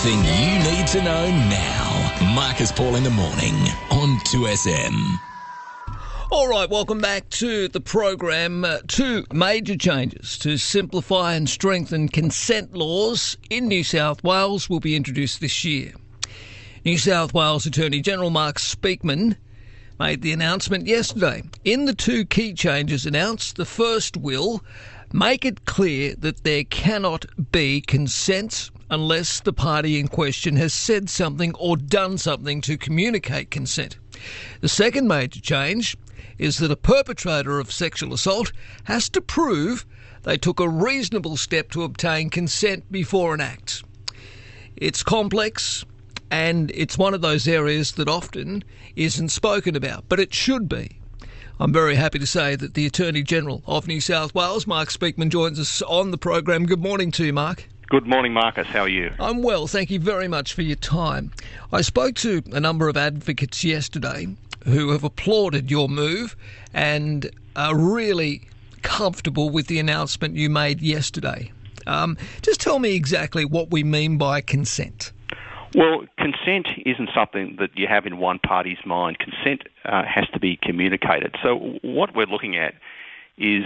Everything you need to know now. Marcus Paul in the morning on 2SM. All right, welcome back to the program. Uh, two major changes to simplify and strengthen consent laws in New South Wales will be introduced this year. New South Wales Attorney General Mark Speakman made the announcement yesterday. In the two key changes announced, the first will make it clear that there cannot be consent unless the party in question has said something or done something to communicate consent. The second major change is that a perpetrator of sexual assault has to prove they took a reasonable step to obtain consent before an act. It's complex and it's one of those areas that often isn't spoken about, but it should be. I'm very happy to say that the Attorney General of New South Wales, Mark Speakman, joins us on the program. Good morning to you, Mark. Good morning, Marcus. How are you? I'm well. Thank you very much for your time. I spoke to a number of advocates yesterday who have applauded your move and are really comfortable with the announcement you made yesterday. Um, just tell me exactly what we mean by consent. Well, consent isn't something that you have in one party's mind. Consent uh, has to be communicated. So, what we're looking at is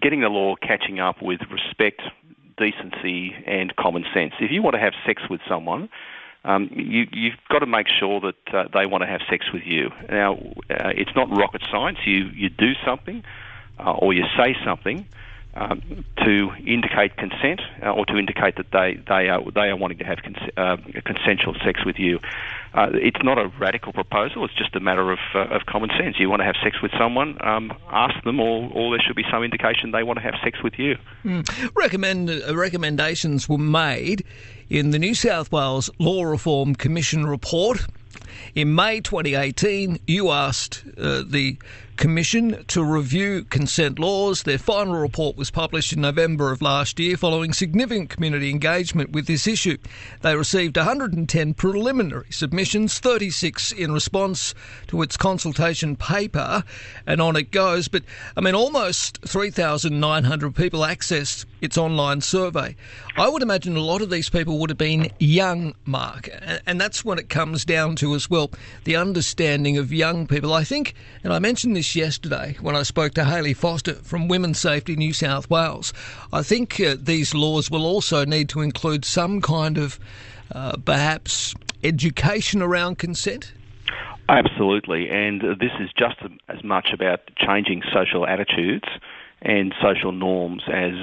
getting the law catching up with respect, decency, and common sense. If you want to have sex with someone, um, you, you've got to make sure that uh, they want to have sex with you. Now, uh, it's not rocket science. You you do something, uh, or you say something. Um, to indicate consent uh, or to indicate that they, they are they are wanting to have cons- uh, consensual sex with you. Uh, it's not a radical proposal. It's just a matter of uh, of common sense. You want to have sex with someone, um, ask them, or, or there should be some indication they want to have sex with you. Mm. Recommend uh, recommendations were made in the New South Wales Law Reform Commission report. In May 2018, you asked uh, the Commission to review consent laws. Their final report was published in November of last year following significant community engagement with this issue. They received 110 preliminary submissions, 36 in response to its consultation paper, and on it goes. But I mean, almost 3,900 people accessed its online survey. I would imagine a lot of these people would have been young, Mark, and that's when it comes down to as well the understanding of young people. I think, and I mentioned this yesterday when I spoke to Hayley Foster from Women's Safety New South Wales. I think uh, these laws will also need to include some kind of uh, perhaps education around consent. Absolutely, and this is just as much about changing social attitudes and social norms as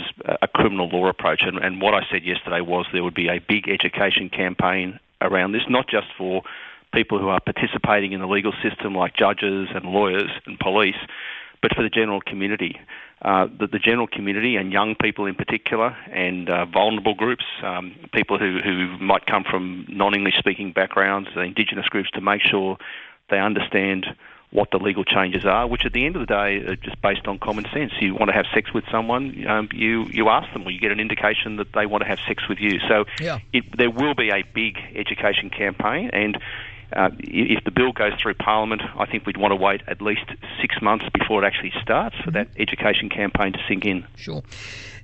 a criminal law approach. And, and, what I said yesterday was there would be a big education campaign around this, not just for people who are participating in the legal system, like judges and lawyers and police, but for the general community. Uh, the, the, general community and young people in particular, and uh, vulnerable groups, um, people who, who might come from non English speaking backgrounds, the Indigenous groups, to make sure they understand what the legal changes are, which at the end of the day are just based on common sense. You want to have sex with someone, um, you you ask them, or you get an indication that they want to have sex with you. So yeah. it, there will be a big education campaign, and uh, if the bill goes through Parliament, I think we'd want to wait at least six months before it actually starts for that education campaign to sink in. Sure.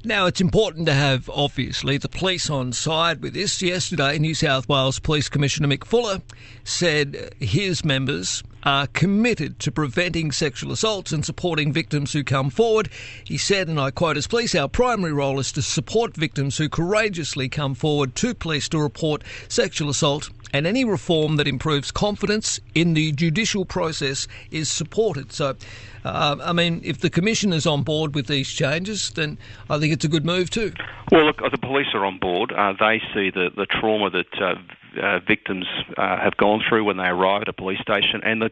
Now, it's important to have, obviously, the police on side with this. Yesterday, New South Wales Police Commissioner Mick Fuller said his members are committed to preventing sexual assaults and supporting victims who come forward. He said, and I quote as police, our primary role is to support victims who courageously come forward to police to report sexual assault and any reform that improves confidence in the judicial process is supported. So, uh, I mean, if the Commission is on board with these changes, then I think it's a good move too. Well, look, the police are on board. Uh, they see the, the trauma that uh, uh victims uh, have gone through when they arrive at a police station and the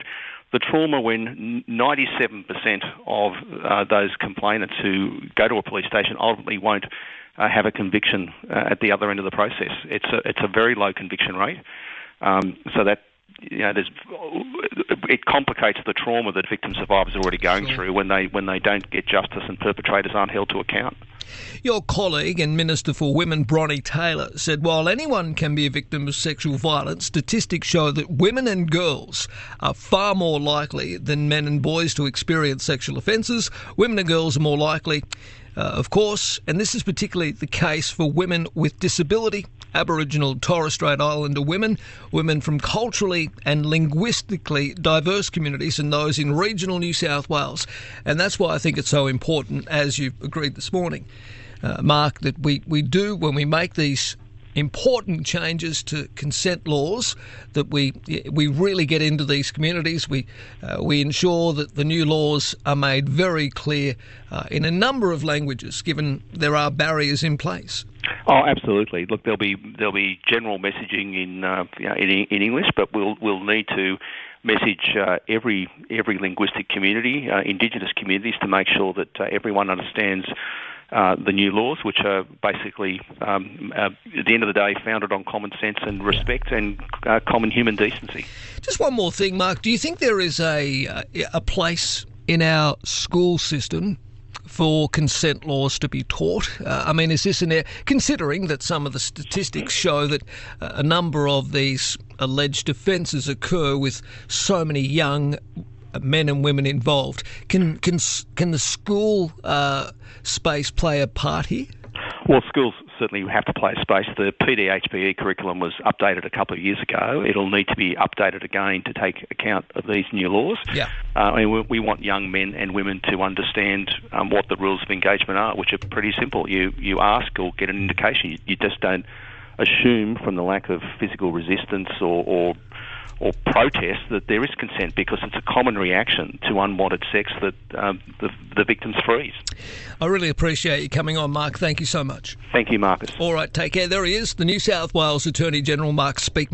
the trauma when 97% of uh, those complainants who go to a police station ultimately won't uh, have a conviction uh, at the other end of the process. It's a, it's a very low conviction rate. Um, so that you know, it complicates the trauma that victim survivors are already going sure. through when they when they don't get justice and perpetrators aren't held to account. Your colleague and Minister for Women, Bronnie Taylor, said while anyone can be a victim of sexual violence, statistics show that women and girls are far more likely than men and boys to experience sexual offences. Women and girls are more likely uh, of course, and this is particularly the case for women with disability Aboriginal Torres Strait Islander women, women from culturally and linguistically diverse communities, and those in regional New South Wales. And that's why I think it's so important, as you've agreed this morning, uh, Mark, that we, we do when we make these important changes to consent laws that we we really get into these communities. We uh, we ensure that the new laws are made very clear uh, in a number of languages, given there are barriers in place. Oh, absolutely. Look, there'll be there'll be general messaging in uh, in, in English, but we'll we'll need to message uh, every every linguistic community, uh, Indigenous communities, to make sure that uh, everyone understands uh, the new laws, which are basically, um, uh, at the end of the day, founded on common sense and respect and uh, common human decency. Just one more thing, Mark. Do you think there is a a place in our school system for consent laws to be taught? Uh, I mean, is this an considering that some of the statistics show that uh, a number of these alleged offences occur with so many young men and women involved. Can can can the school uh, space play a part here? Well, schools certainly we have to play a space. The PDHPE curriculum was updated a couple of years ago. It'll need to be updated again to take account of these new laws. Yeah. Uh, I mean, we, we, want young men and women to understand um, what the rules of engagement are, which are pretty simple. You you ask or get an indication. You, you just don't assume from the lack of physical resistance or, or or protest that there is consent because it's a common reaction to unwanted sex that um, the, the victims freeze. I really appreciate you coming on, Mark. Thank you so much. Thank you, Marcus. All right, take care. There he is, the New South Wales Attorney General, Mark Speakman.